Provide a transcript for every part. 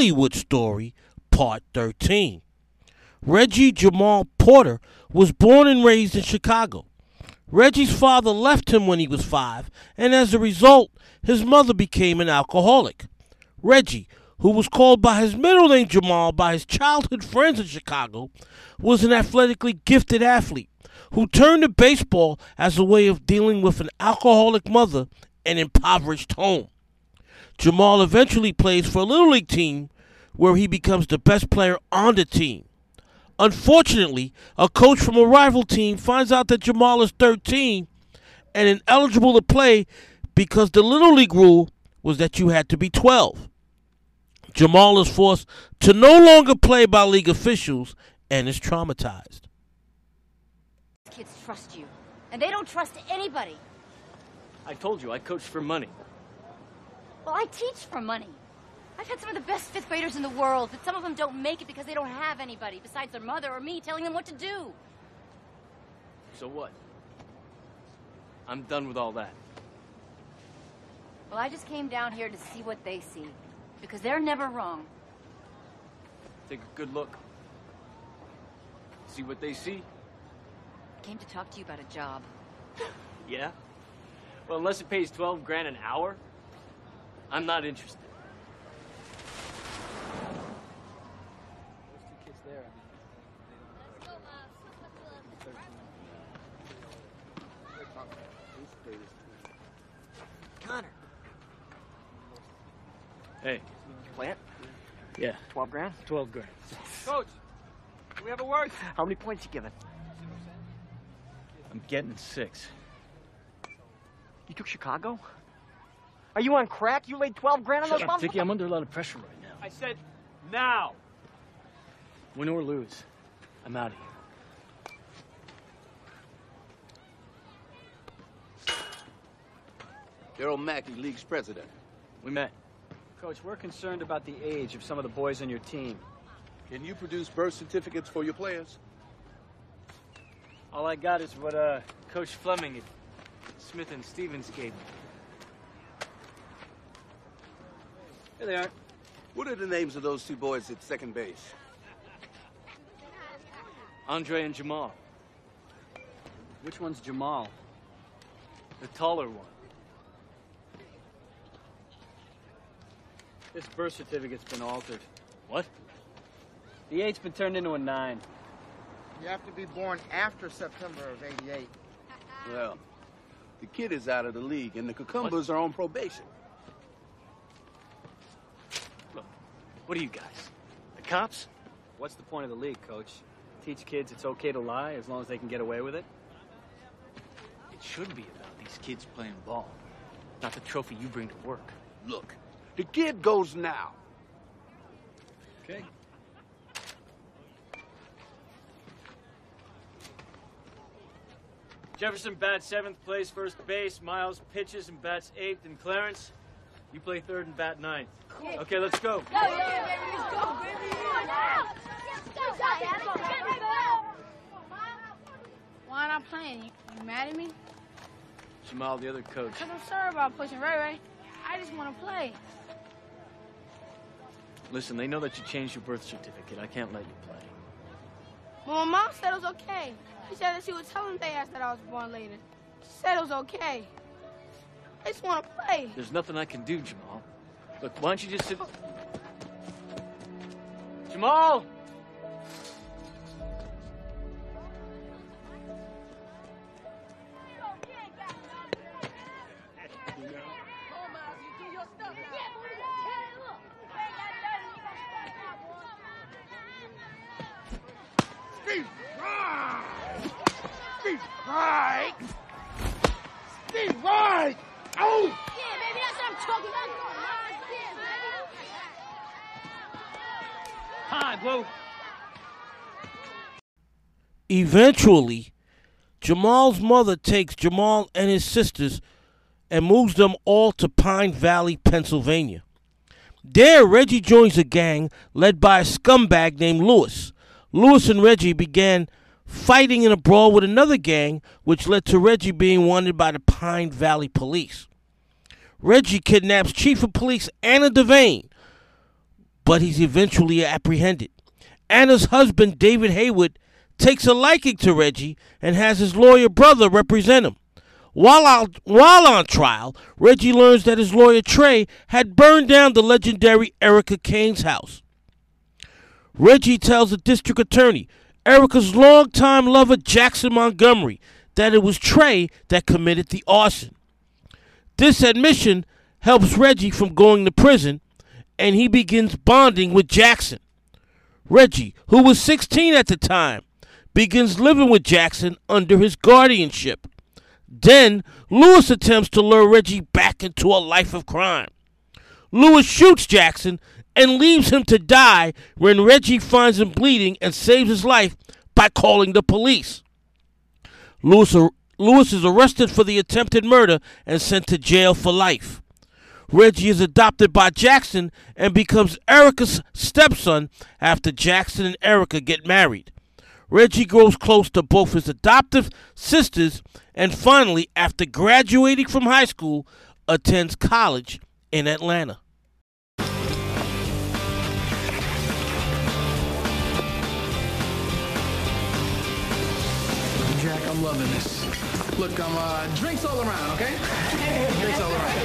Hollywood Story, Part 13. Reggie Jamal Porter was born and raised in Chicago. Reggie's father left him when he was five, and as a result, his mother became an alcoholic. Reggie, who was called by his middle name Jamal by his childhood friends in Chicago, was an athletically gifted athlete who turned to baseball as a way of dealing with an alcoholic mother and impoverished home. Jamal eventually plays for a little league team where he becomes the best player on the team. Unfortunately, a coach from a rival team finds out that Jamal is 13 and ineligible to play because the little league rule was that you had to be 12. Jamal is forced to no longer play by league officials and is traumatized. Kids trust you, and they don't trust anybody. I told you, I coach for money. Well, I teach for money. I've had some of the best fifth graders in the world, but some of them don't make it because they don't have anybody besides their mother or me telling them what to do. So what? I'm done with all that. Well, I just came down here to see what they see, because they're never wrong. Take a good look. See what they see? I came to talk to you about a job. Yeah? Well, unless it pays 12 grand an hour, I'm not interested. Connor. Hey. Plant? Yeah. 12 grand? 12 grand. Coach, do we have a word? How many points you giving? I'm getting six. You took Chicago? Are you on crack? You laid 12 grand on those Shut up, bums? Dickie. I'm under a lot of pressure right now. I said now. Win or lose, I'm out of here. Daryl Mackey, league's president. We met. Coach, we're concerned about the age of some of the boys on your team. Can you produce birth certificates for your players? All I got is what uh, Coach Fleming at Smith and Stevens gave me. Here they are. What are the names of those two boys at second base? Andre and Jamal, Which one's Jamal? the taller one. This birth certificate's been altered. What? The eight's been turned into a nine. You have to be born after September of 88. Well, the kid is out of the league, and the Kekambas are on probation. What are you guys? The cops? What's the point of the league, Coach? Teach kids it's okay to lie as long as they can get away with it? It should be about these kids playing ball, not the trophy you bring to work. Look, the kid goes now. Okay. Jefferson bats seventh, plays first base. Miles pitches and bats eighth, and Clarence, you play third and bat ninth. Okay, let's go. Why not playing? You, you mad at me? Jamal, the other coach. Because I'm sorry about pushing Ray Ray. I just want to play. Listen, they know that you changed your birth certificate. I can't let you play. But my mom said it was okay. She said that she would tell them they asked that I was born later. She said it was okay. I just want to play. There's nothing I can do, Jamal. Look, why don't you just sit. Jamal! Eventually, Jamal's mother takes Jamal and his sisters and moves them all to Pine Valley, Pennsylvania. There, Reggie joins a gang led by a scumbag named Lewis. Lewis and Reggie began fighting in a brawl with another gang, which led to Reggie being wanted by the Pine Valley police. Reggie kidnaps Chief of Police Anna Devane, but he's eventually apprehended. Anna's husband, David Hayward, takes a liking to Reggie and has his lawyer brother represent him. While on, while on trial, Reggie learns that his lawyer Trey had burned down the legendary Erica Kane's house. Reggie tells the district attorney, Erica's longtime lover Jackson Montgomery, that it was Trey that committed the arson. This admission helps Reggie from going to prison, and he begins bonding with Jackson. Reggie, who was 16 at the time, begins living with Jackson under his guardianship. Then, Lewis attempts to lure Reggie back into a life of crime. Lewis shoots Jackson and leaves him to die when Reggie finds him bleeding and saves his life by calling the police. Lewis, Lewis is arrested for the attempted murder and sent to jail for life. Reggie is adopted by Jackson and becomes Erica's stepson after Jackson and Erica get married. Reggie grows close to both his adoptive sisters and finally, after graduating from high school, attends college in Atlanta. Jack, I'm loving this. Look, I'm uh, drinks all around, okay? Drinks all around.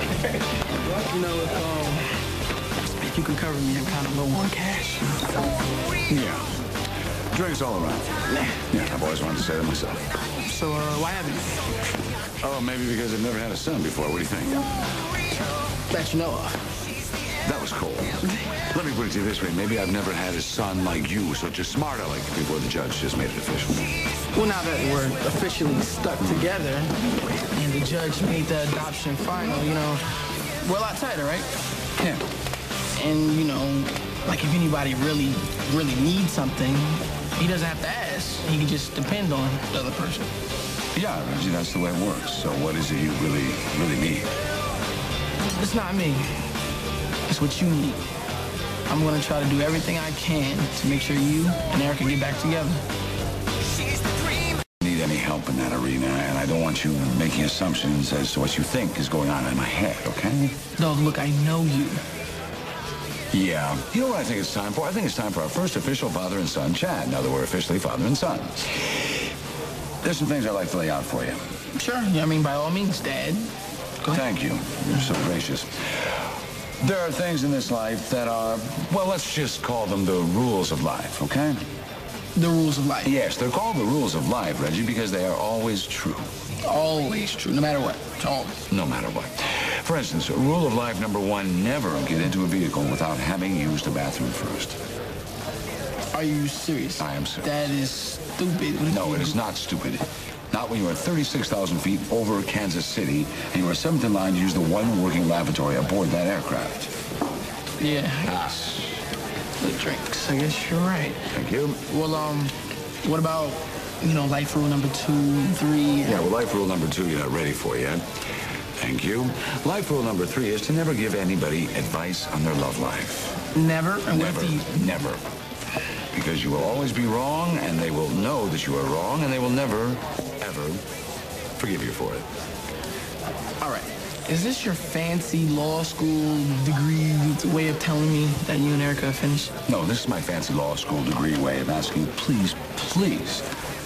You know, if um, you can cover me, I'm kind of low on cash. Yeah. Drinks all around. Yeah, I've always wanted to say that myself. So, uh, why haven't you? Oh, maybe because I've never had a son before. What do you think? That you know of. That was cold. Let me put it to you this way. Maybe I've never had a son like you, so just smart aleck before the judge just made it official. Well, now that we're officially stuck together and the judge made the adoption final, you know, we're a lot tighter, right? Yeah. And, you know, like if anybody really, really needs something, he doesn't have to ask. He can just depend on the other person. Yeah, Reggie, that's the way it works. So what is it you really, really need? It's not me. It's what you need. I'm gonna try to do everything I can to make sure you and Erica get back together. She's the dream. Need any help in that arena, and I don't want you making assumptions as to what you think is going on in my head, okay? No, look, I know you. Yeah. You know what I think it's time for? I think it's time for our first official father and son chat. Now that we're officially father and son. There's some things I'd like to lay out for you. Sure. I mean, by all means, Dad. Thank you. You're so gracious. There are things in this life that are, well, let's just call them the rules of life, okay? The rules of life. Yes, they're called the rules of life, Reggie, because they are always true. Always true, no matter what. Always. No matter what. For instance, rule of life number one, never get into a vehicle without having used the bathroom first. Are you serious? I am serious. That is stupid. What No, it is not stupid. Not when you are 36,000 feet over Kansas City and you are seventh in line to use the one working lavatory aboard that aircraft. Yeah. I guess. The drinks. I guess you're right. Thank you. Well, um, what about, you know, life rule number two, three? Yeah, well, life rule number two, you're not ready for yet. Thank you. Life rule number three is to never give anybody advice on their love life. Never? And Never. the... Never. Because you will always be wrong, and they will know that you are wrong, and they will never, ever forgive you for it. All right. Is this your fancy law school degree way of telling me that you and Erica are finished? No, this is my fancy law school degree way of asking you, please, please,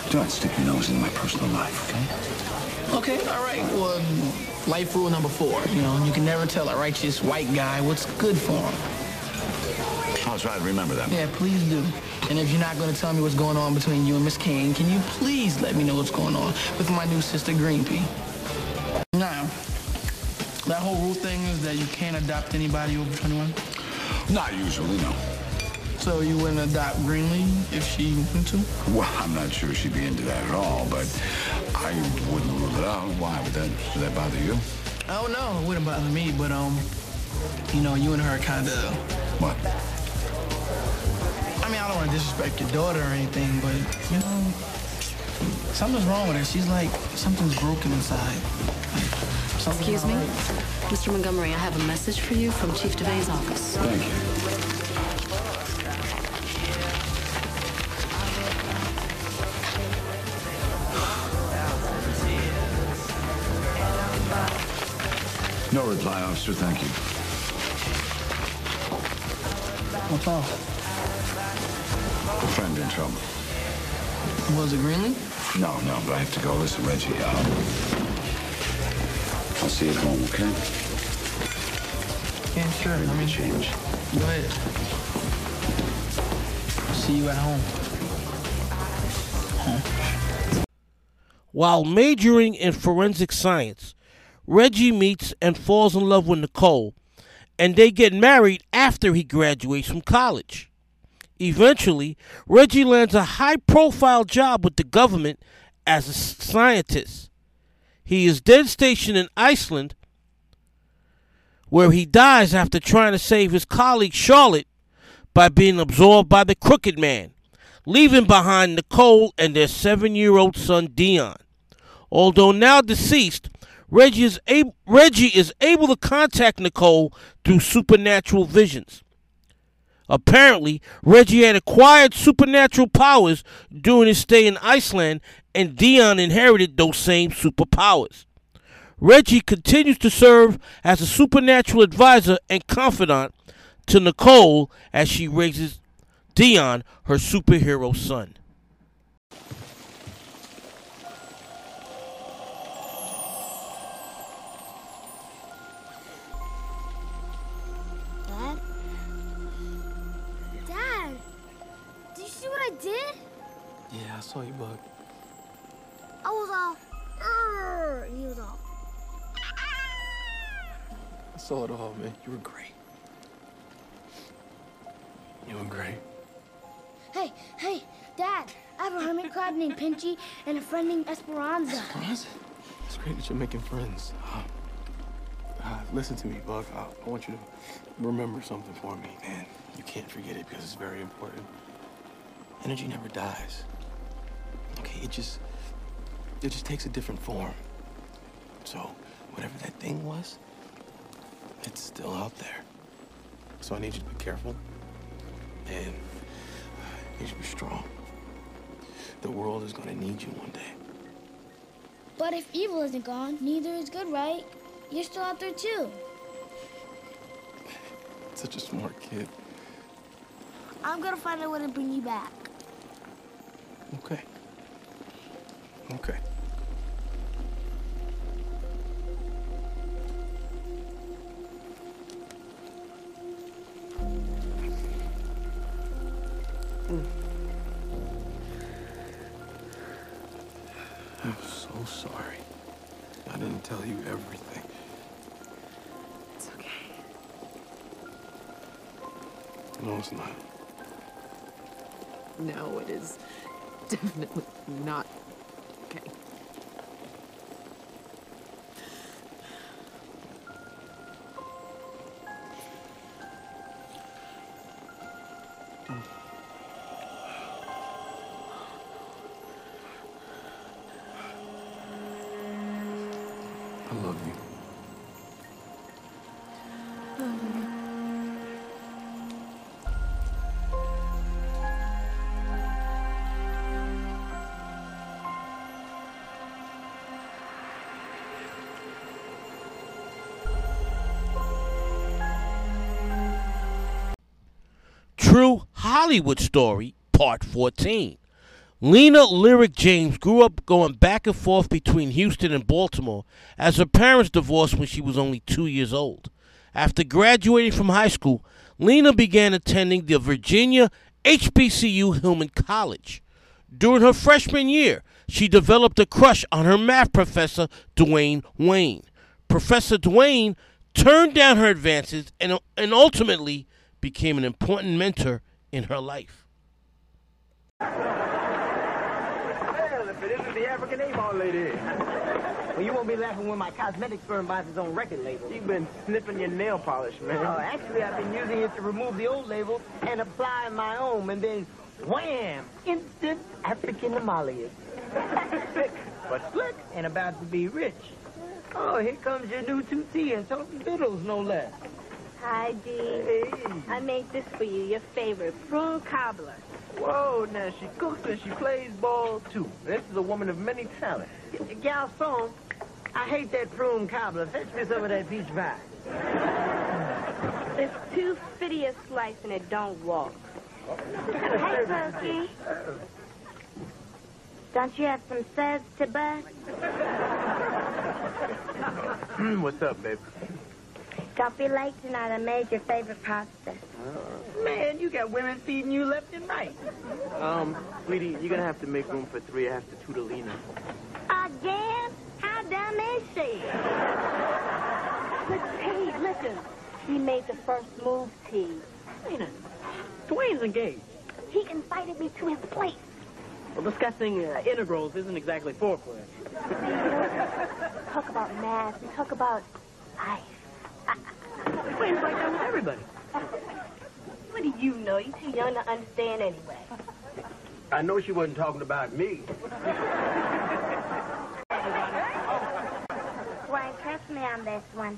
do not stick your nose into my personal life, okay? Okay, all right. Well, life rule number four. You know, you can never tell a righteous white guy what's good for him. I'll try to remember that. Yeah, please do. And if you're not going to tell me what's going on between you and Miss Kane, can you please let me know what's going on with my new sister, Green Pea? Now, that whole rule thing is that you can't adopt anybody over 21? Not usually, no. So you wouldn't adopt Greenlee if she wanted to? Well, I'm not sure she'd be into that at all, but I wouldn't rule it out. Why would that, would that bother you? Oh, no, it wouldn't bother me, but, um, you know, you and her kind of... What? I mean, I don't want to disrespect your daughter or anything, but, you know, something's wrong with her. She's like, something's broken inside. Like, something's Excuse me? right. Mr. Montgomery, I have a message for you from Chief Devane's office. Thank you. No reply, officer. Thank you. What's up? A friend in trouble. Was it Greenlee? No, no, but I have to go. Listen, to Reggie, uh, I'll see you at home, okay? Yeah, sure. Let me change. Go ahead. See you at home. While majoring in forensic science, Reggie meets and falls in love with Nicole, and they get married after he graduates from college. Eventually, Reggie lands a high profile job with the government as a scientist. He is then stationed in Iceland, where he dies after trying to save his colleague Charlotte by being absorbed by the Crooked Man, leaving behind Nicole and their seven year old son Dion. Although now deceased, Reggie is, ab- Reggie is able to contact Nicole through supernatural visions. Apparently, Reggie had acquired supernatural powers during his stay in Iceland, and Dion inherited those same superpowers. Reggie continues to serve as a supernatural advisor and confidant to Nicole as she raises Dion, her superhero son. I saw you, Bug. I was all, "Urgh," and he was all, I saw it all, man. You were great. You were great. hey, hey, Dad, I have a hermit crab named Pinchy and a friend named Esperanza. Esperanza? It's great that you're making friends. Uh, uh, listen to me, Buck. Uh, I want you to remember something for me, and you can't forget it because it's very important. Energy never dies. Okay, it just it just takes a different form. So, whatever that thing was, it's still out there. So I need you to be careful, and I need you to be strong. The world is gonna need you one day. But if evil isn't gone, neither is good, right? You're still out there too. Such a smart kid. I'm gonna find a way to bring you back. Okay. Okay. Hmm. I'm so sorry. I didn't tell you everything. It's okay. No, it's not. No, it is definitely not Hollywood Story, Part 14. Lena Lyric James grew up going back and forth between Houston and Baltimore as her parents divorced when she was only two years old. After graduating from high school, Lena began attending the Virginia HBCU Hillman College. During her freshman year, she developed a crush on her math professor, Dwayne Wayne. Professor Dwayne turned down her advances and, and ultimately became an important mentor in her life. Well, if it isn't the African A-ball lady. Well, you won't be laughing when my cosmetic firm buys its own record label. You've been sniffing your nail polish, man. Oh, actually, I've been using it to remove the old label and apply my own, and then wham! Instant African emollient. Sick, but slick, and about to be rich. Oh, here comes your new 2T and Total Biddles, no less. Hi, Dee. Hey. I made this for you, your favorite, prune cobbler. Whoa, now she cooks and she plays ball, too. This is a woman of many talents. Garçon, I hate that prune cobbler. Fetch me some of that peach pie. It's too fitty a slice and it don't walk. Hey, Pokey. Don't you have some suds to bust? Hmm, what's up, baby? Don't be late tonight. I made your favorite pasta. Man, you got women feeding you left and right. Um, sweetie, you're gonna have to make room for three. I have to Tudelina. Again? How dumb is she? But, hey, listen. He made the first move, T. Lena, Dwayne's engaged. He invited me to his place. Well, discussing uh, integrals isn't exactly foreplay. Talk about math and talk about life. Dwayne's like that with everybody. What do you know? You're too young to understand anyway. I know she wasn't talking about me. Dwayne, trust me on this one.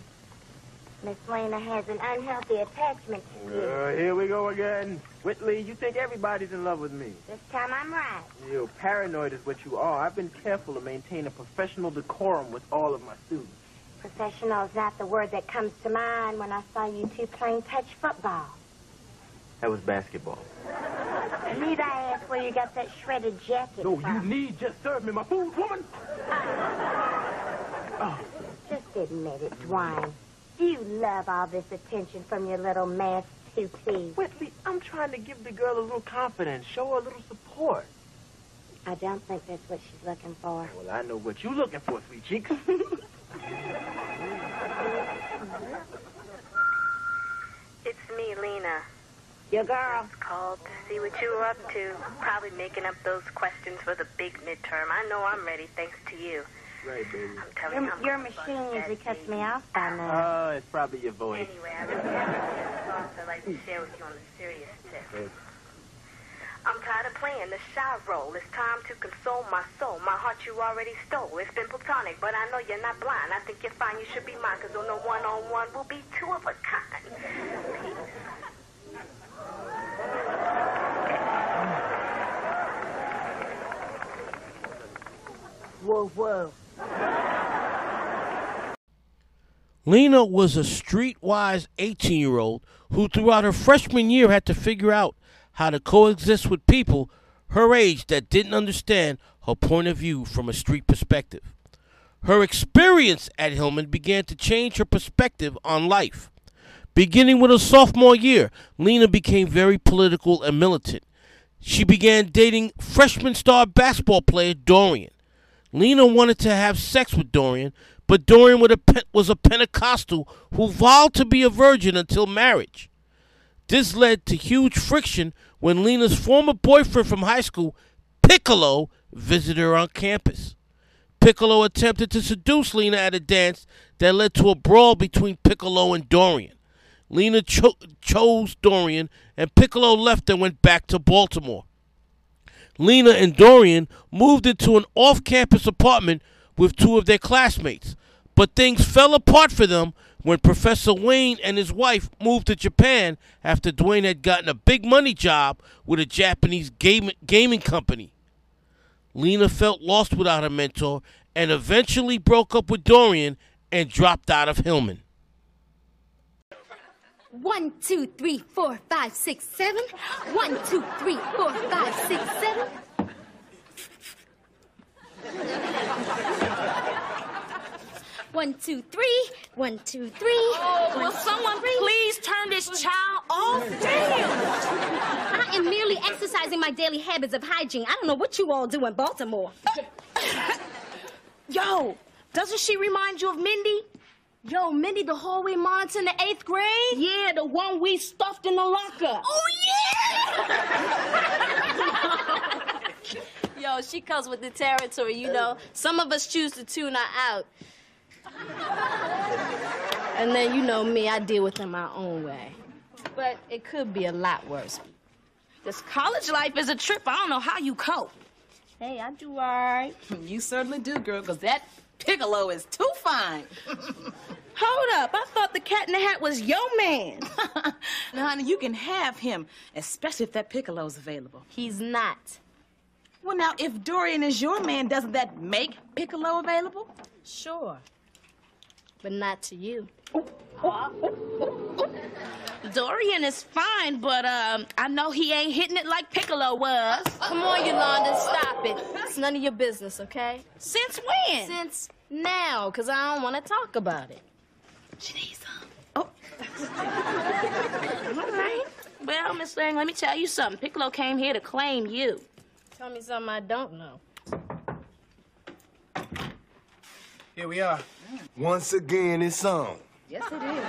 Miss Lena has an unhealthy attachment to you. Uh, here we go again. Whitley, you think everybody's in love with me. This time I'm right. You're paranoid is what you are. I've been careful to maintain a professional decorum with all of my students. Professional is not the word that comes to mind when I saw you two playing touch football. That was basketball. Need I ask where you got that shredded jacket No, from? you need just serve me my food, woman. Oh. Just admit it, Dwayne. Do you love all this attention from your little math tutee? Whitley, I'm trying to give the girl a little confidence, show her a little support. I don't think that's what she's looking for. Well, I know what you're looking for, sweet cheeks. It's me, Lena. Your girl. Called to see what you were up to. Probably making up those questions for the big midterm. I know I'm ready thanks to you. right, baby. I'm telling your, your machine usually cuts me off by now. Oh, it's probably your voice. Anyway, I really have thoughts I'd like to share with you on a serious tip. I'm tired of playing the shy role. It's time to console my soul. My heart you already stole. It's been platonic, but I know you're not blind. I think you're fine. You should be mine, because on the one-on-one we'll be two of a kind. Peace. Whoa, whoa. Lena was a streetwise 18 year old who, throughout her freshman year, had to figure out how to coexist with people her age that didn't understand her point of view from a street perspective. Her experience at Hillman began to change her perspective on life. Beginning with her sophomore year, Lena became very political and militant. She began dating freshman star basketball player Dorian. Lena wanted to have sex with Dorian, but Dorian was a, Pentecostal who vowed to be a virgin until marriage. This led to huge friction when Lena's former boyfriend from high school, Piccolo, visited her on campus. Piccolo attempted to seduce Lena at a dance that led to a brawl between Piccolo and Dorian. Lena cho- chose Dorian, and Piccolo left and went back to Baltimore. Lena and Dorian moved into an off campus apartment with two of their classmates, but things fell apart for them when Professor Wayne and his wife moved to Japan after Dwayne had gotten a big money job with a Japanese game- gaming company. Lena felt lost without her mentor and eventually broke up with Dorian and dropped out of Hillman. One, two, three, four, five, six, seven. One, two, three, four, five, six, seven. One, two, three. One, two, three. Oh, One, will two, someone three. please turn this child off? Damn! I am merely exercising my daily habits of hygiene. I don't know what you all do in Baltimore. Yo, doesn't she remind you of Mindy? Yo, Mindy, the hallway monitor in the eighth grade? Yeah, the one we stuffed in the locker. Oh, yeah! Yo, she comes with the territory, you know. Some of us choose to tune her out. And then, you know me, I deal with it my own way. But it could be a lot worse. This college life is a trip. I don't know how you cope. Hey, I do all right. You certainly do, girl, because that piccolo is too fine. Hold up. I thought the cat in the hat was your man. now, honey, you can have him, especially if that piccolo's available. He's not. Well, now, if Dorian is your man, doesn't that make Piccolo available? Sure. But not to you. Dorian is fine, but um, I know he ain't hitting it like Piccolo was. Come on, Yolanda, stop it. It's none of your business, okay? Since when? Since now, because I don't want to talk about it. She needs some. Oh. All right. Well, Miss Lang, let me tell you something. Piccolo came here to claim you. Tell me something I don't know. Here we are. Once again, it's on. Yes, it is.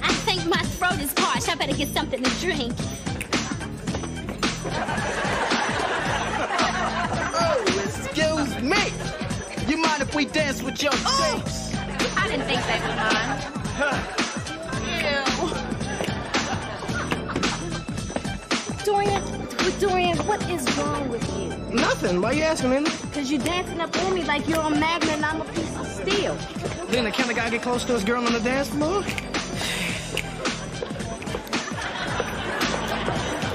I think my throat is parched. I better get something to drink. Oh, excuse me. You mind if we dance with your oh, face? I didn't think they would mind. Dorian, Dorian, what is wrong with you? Nothing. Why you asking, Lena? Because you're dancing up on me like you're a magnet and I'm a piece of steel. Lena, can the guy get close to his girl on the dance floor?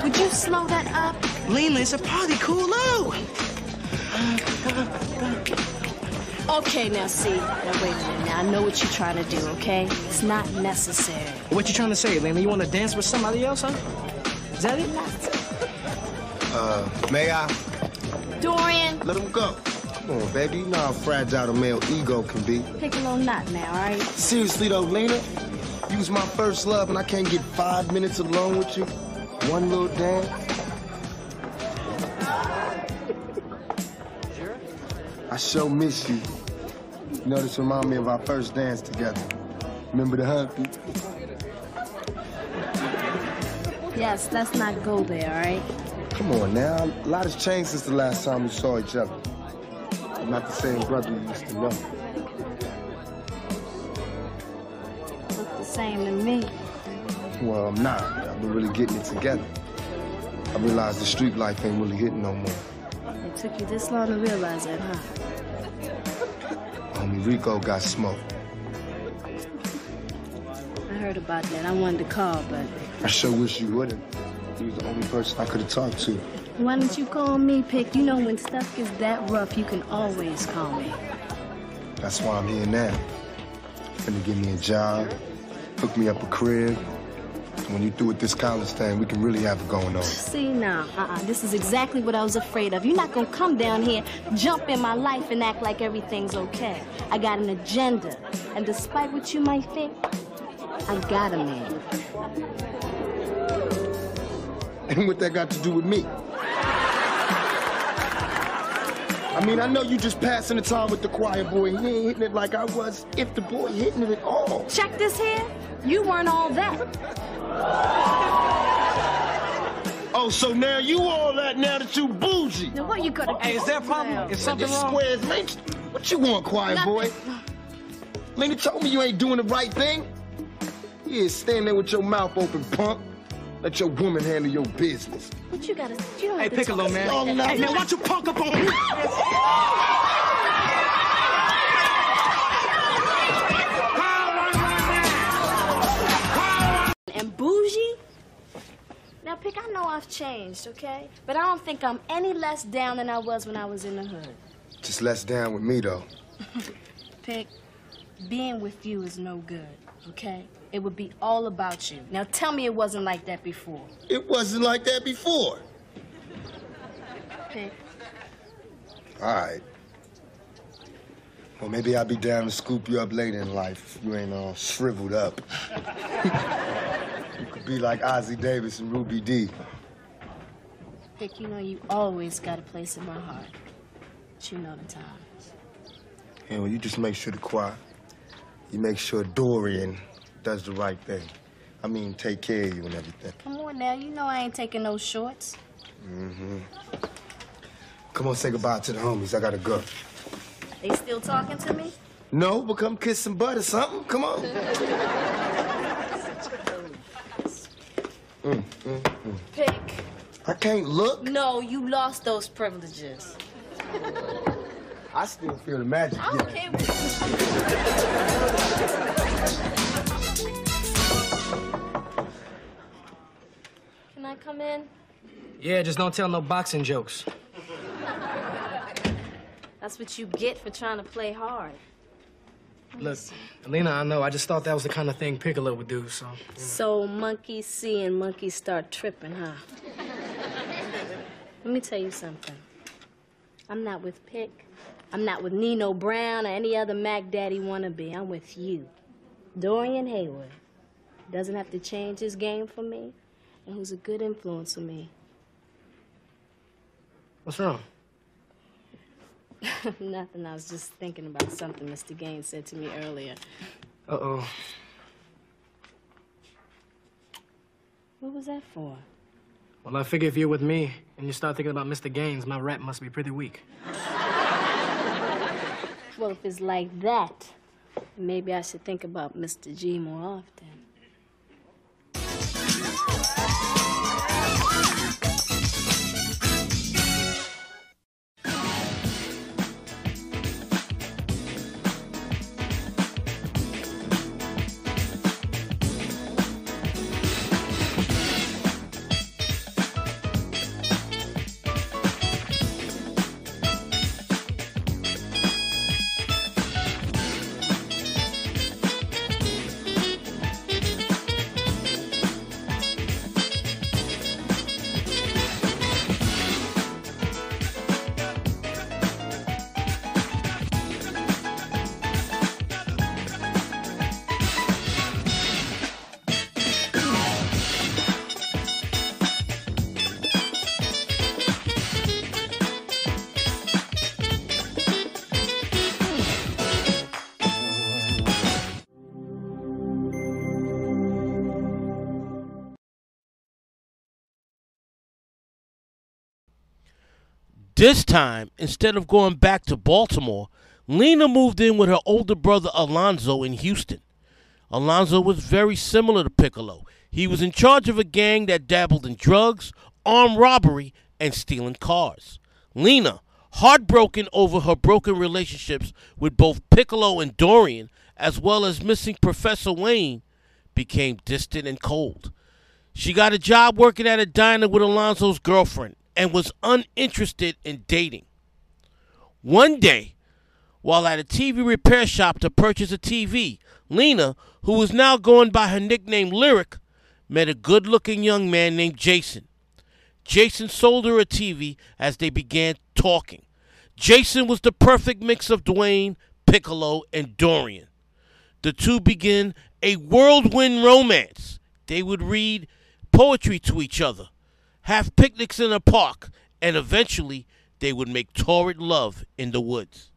Would you slow that up? Lena, it's a party. Cool out. Okay, now see. Now wait a minute. Now I know what you're trying to do, okay? It's not necessary. What you trying to say, Lena? You want to dance with somebody else, huh? Is that it? Uh, may I? Dorian, Let him go. Come on, baby. You know how fragile a male ego can be. Pick a little not now, all right? Seriously, though, Lena, you was my first love, and I can't get five minutes alone with you? One little dance? Sure. I so miss you. You know, this remind me of our first dance together. Remember the humpy? Yes, let's not go there, all right? Come on now. A lot has changed since the last time we saw each other. I'm not the same brother you used to know. Look the same to me. Well, I'm not. I've been really getting it together. I realized the street life ain't really hitting no more. It took you this long to realize that, huh? Homie Rico got smoked. Heard about that. I wanted to call, but I sure wish you wouldn't. He was the only person I could have talked to. why don't you call me, Pick? You know when stuff gets that rough, you can always call me. That's why I'm here now. Finna give me a job, hook me up a crib. When you through with this college thing, we can really have it going on. See now, uh-uh, this is exactly what I was afraid of. You're not gonna come down here, jump in my life, and act like everything's okay. I got an agenda, and despite what you might think, I got a man. And what that got to do with me? I mean, I know you just passing the time with the choir boy. He ain't hitting it like I was, if the boy hitting it at all. Check this here. You weren't all that. Oh, so now you all that now that you bougie. Now what you gonna Hey, is there a problem? Is something wrong? Squares, man. What you want, choir boy? Lena told me you ain't doing the right thing. Yeah, stand there with your mouth open, punk. Let your woman handle your business. What you gotta? You don't Hey, have to Piccolo, man. like that. Hey, man, why don't you punk up on me? And bougie? Now, Pick, I know I've changed, okay? But I don't think I'm any less down than I was when I was in the hood. Just less down with me, though. Pick, being with you is no good, okay? It would be all about you. Now, tell me it wasn't like that before. It wasn't like that before. Pick, All right. Well, maybe I'll be down to scoop you up later in life if you ain't all shriveled up. you could be like Ossie Davis and Ruby Dee Pick, you know you always got a place in my heart. But you know the times. Yeah, well, you just make sure the choir, you make sure Dorian does the right thing. I mean, take care of you and everything. Come on now, you know I ain't taking no shorts. Mm-hmm. Come on, say goodbye to the homies. I gotta go. They still talking to me? No, but come kiss some butt or something. Come on. Mm, mm, mm. Pick. I can't look. No, you lost those privileges. I still feel the magic. I don't care. come in? Yeah, just don't tell no boxing jokes. That's what you get for trying to play hard. Look, Alina, I know. I just thought that was the kind of thing Piccolo would do, so. So monkeys see and monkeys start tripping, huh? Let me tell you something. I'm not with Pick. I'm not with Nino Brown or any other Mac Daddy wannabe. I'm with you. Dorian Heywood. Doesn't have to change his game for me, and who's a good influence for me. What's wrong? Nothing. I was just thinking about something Mr. Gaines said to me earlier. Uh oh. What was that for? Well, I figure if you're with me and you start thinking about Mr. Gaines, my rap must be pretty weak. Well, if it's like that, maybe I should think about Mr. G more often. Thank you. This time, instead of going back to Baltimore, Lena moved in with her older brother Alonzo in Houston. Alonzo was very similar to Piccolo. He was in charge of a gang that dabbled in drugs, armed robbery, and stealing cars. Lena, heartbroken over her broken relationships with both Piccolo and Dorian, as well as missing Professor Wayne, became distant and cold. She got a job working at a diner with Alonzo's girlfriend and was uninterested in dating. One day, while at a TV repair shop to purchase a TV, Lena, who was now going by her nickname Lyric, met a good looking young man named Jason. Jason sold her a TV as they began talking. Jason was the perfect mix of Dwayne, Piccolo, and Dorian. The two began a whirlwind romance. They would read poetry to each other, have picnics in a park, and eventually they would make torrid love in the woods.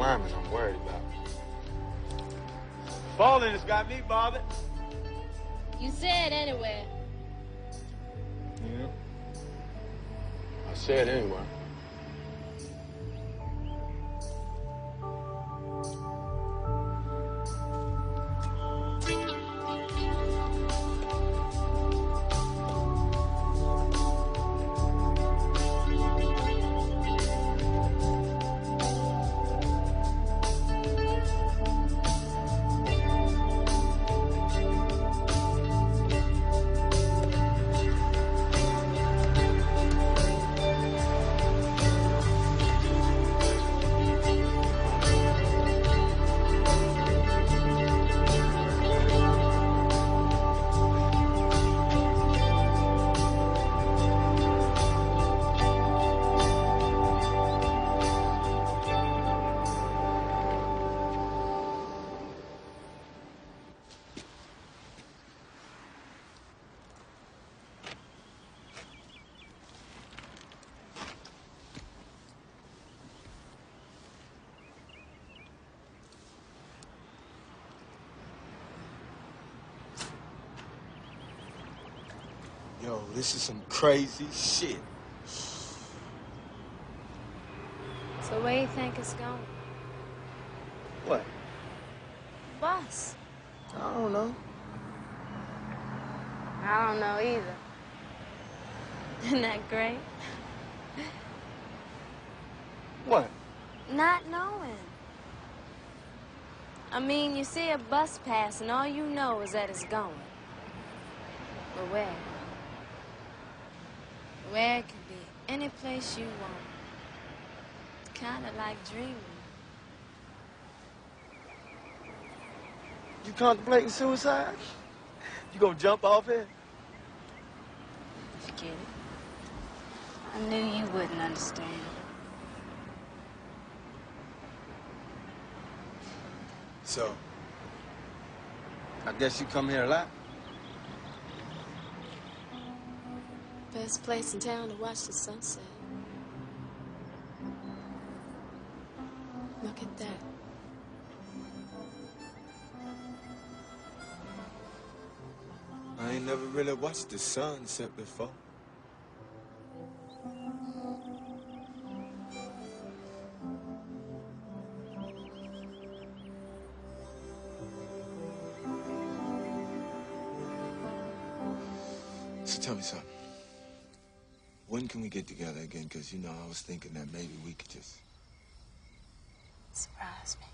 Climbing, I'm worried about. Falling has got me bothered. You said anyway. Yeah. I said anyway. This is some crazy shit. So where you think it's going? What? Bus. I don't know. I don't know either. Isn't that great? What? Not knowing. I mean, you see a bus pass and all you know is that it's going. But where? Where it could be any place you want. It's kind of like dreaming. You contemplating suicide? You gonna jump off it? Forget it. I knew you wouldn't understand. So, I guess you come here a lot? Best place in town to watch the sunset. Look at that. I ain't never really watched the sunset before. Get together again? Because, you know, I was thinking that maybe we could just... Surprise me.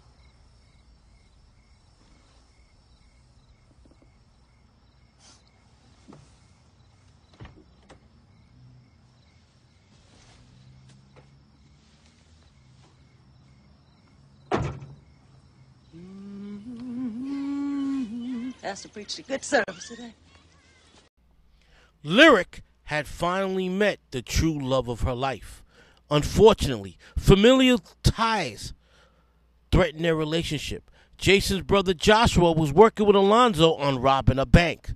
Mm-hmm. Pastor preached a good service today. Lyric had finally met the true love of her life. Unfortunately, familial ties threatened their relationship. Jason's brother Joshua was working with Alonzo on robbing a bank.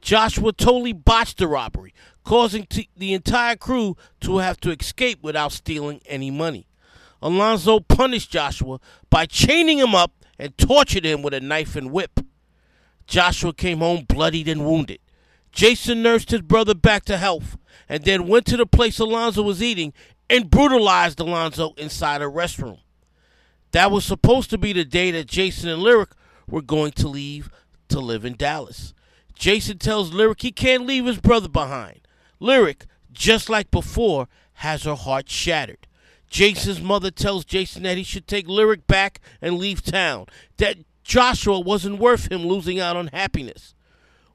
Joshua totally botched the robbery, causing t- the entire crew to have to escape without stealing any money. Alonzo punished Joshua by chaining him up and tortured him with a knife and whip. Joshua came home bloodied and wounded. Jason nursed his brother back to health and then went to the place Alonzo was eating and brutalized Alonzo inside a restroom. That was supposed to be the day that Jason and Lyric were going to leave to live in Dallas. Jason tells Lyric he can't leave his brother behind. Lyric, just like before, has her heart shattered. Jason's mother tells Jason that he should take Lyric back and leave town, that Joshua wasn't worth him losing out on happiness.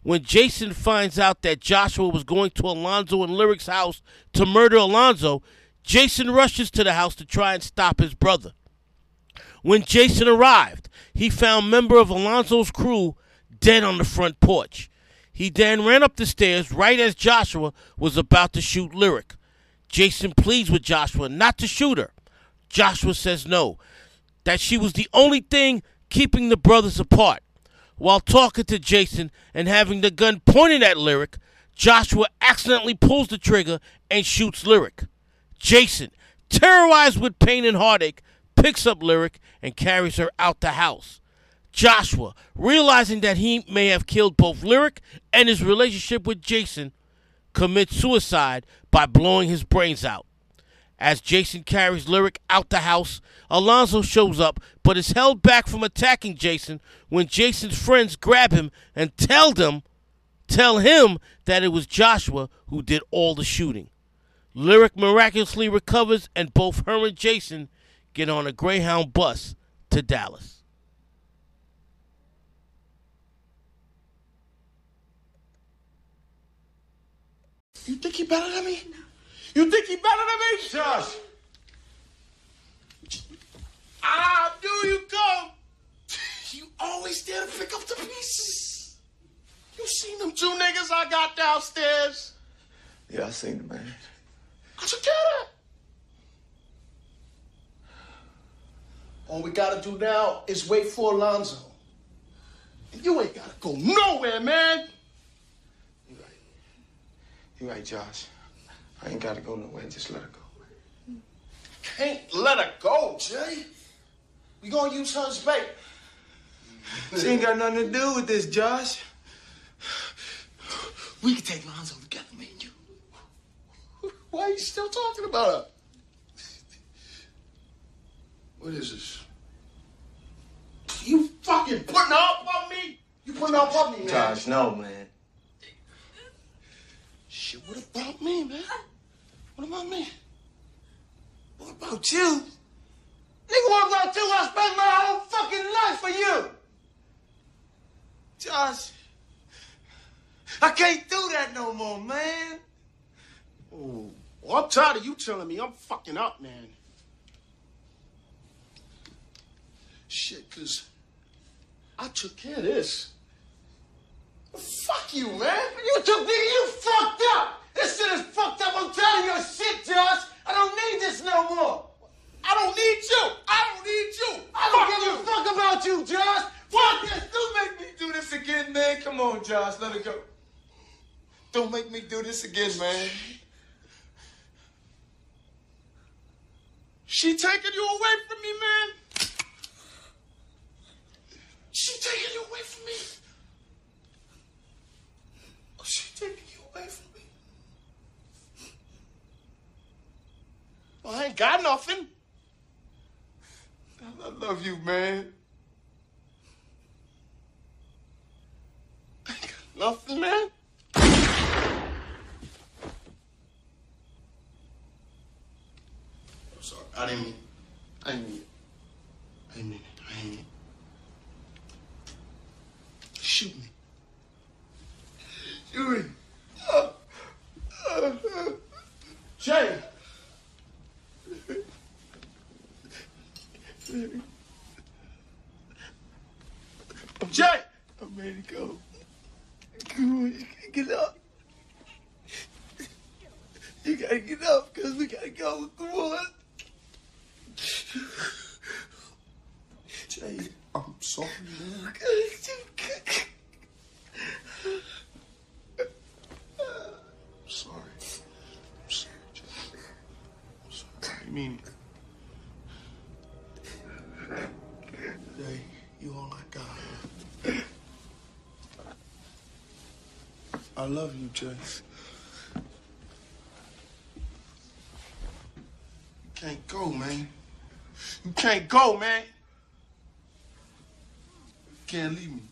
When Jason finds out that Joshua was going to Alonzo and Lyric's house to murder Alonzo, Jason rushes to the house to try and stop his brother. When Jason arrived, he found member of Alonzo's crew dead on the front porch. He then ran up the stairs right as Joshua was about to shoot Lyric. Jason pleads with Joshua not to shoot her. Joshua says no, that she was the only thing keeping the brothers apart. While talking to Jason and having the gun pointed at Lyric, Joshua accidentally pulls the trigger and shoots Lyric. Jason, terrorized with pain and heartache, picks up Lyric and carries her out the house. Joshua, realizing that he may have killed both Lyric and his relationship with Jason, commits suicide by blowing his brains out. As Jason carries Lyric out the house, Alonzo shows up but is held back from attacking Jason when Jason's friends grab him and tell them tell him that it was Joshua who did all the shooting. Lyric miraculously recovers and both her and Jason get on a Greyhound bus to Dallas. You think you're better than me? You think he better than me? Josh. Ah, do you come? You always there to pick up the pieces. You seen them two niggas I got downstairs? Yeah, I seen them, man. How'd you get it? All we gotta do now is wait for Alonzo. And you ain't gotta go nowhere, man. You're right, Josh. I ain't gotta go nowhere. Just let her go. Can't let her go, Jay. We gonna use her as bait. She ain't got nothing to do with this, Josh. We can take Lonzo together, me and You why are you still talking about her? What is this? You fucking putting up on me? You putting up on me, man? Josh, no, man. Shit, what about me, man? What about me? What about you? Nigga, what about you? I spent my whole fucking life for you. Josh, I can't do that no more, man. Oh, well, I'm tired of you telling me I'm fucking up, man. Shit, cause I took care of this. Fuck you, man. You took nigga, you fucked up. This shit is fucked up. I'm telling you shit, Josh. I don't need this no more. I don't need you. I don't need you. I don't Fuck give you. a fuck about you, Josh. Fuck this. Don't make me do this again, man. Come on, Josh. Let it go. Don't make me do this again, man. She taking you away from me, man. She taking you away from me. Oh, she taking you away from me. Well, I ain't got nothing. I love you, man. I ain't got nothing, man. I'm sorry. I didn't mean. I didn't mean it. I didn't mean it. I didn't mean it. Shoot me. Shoot me. Uh, uh, uh. Jay. Jay. I'm ready to go. Come on, you gotta get up. You gotta get up, cause we gotta go. Come on. Jay, I'm sorry, man. I'm sorry. I'm sorry, Jay. I'm sorry. I mean it. I love you, Jace. You can't go, man. You can't go, man. You can't leave me.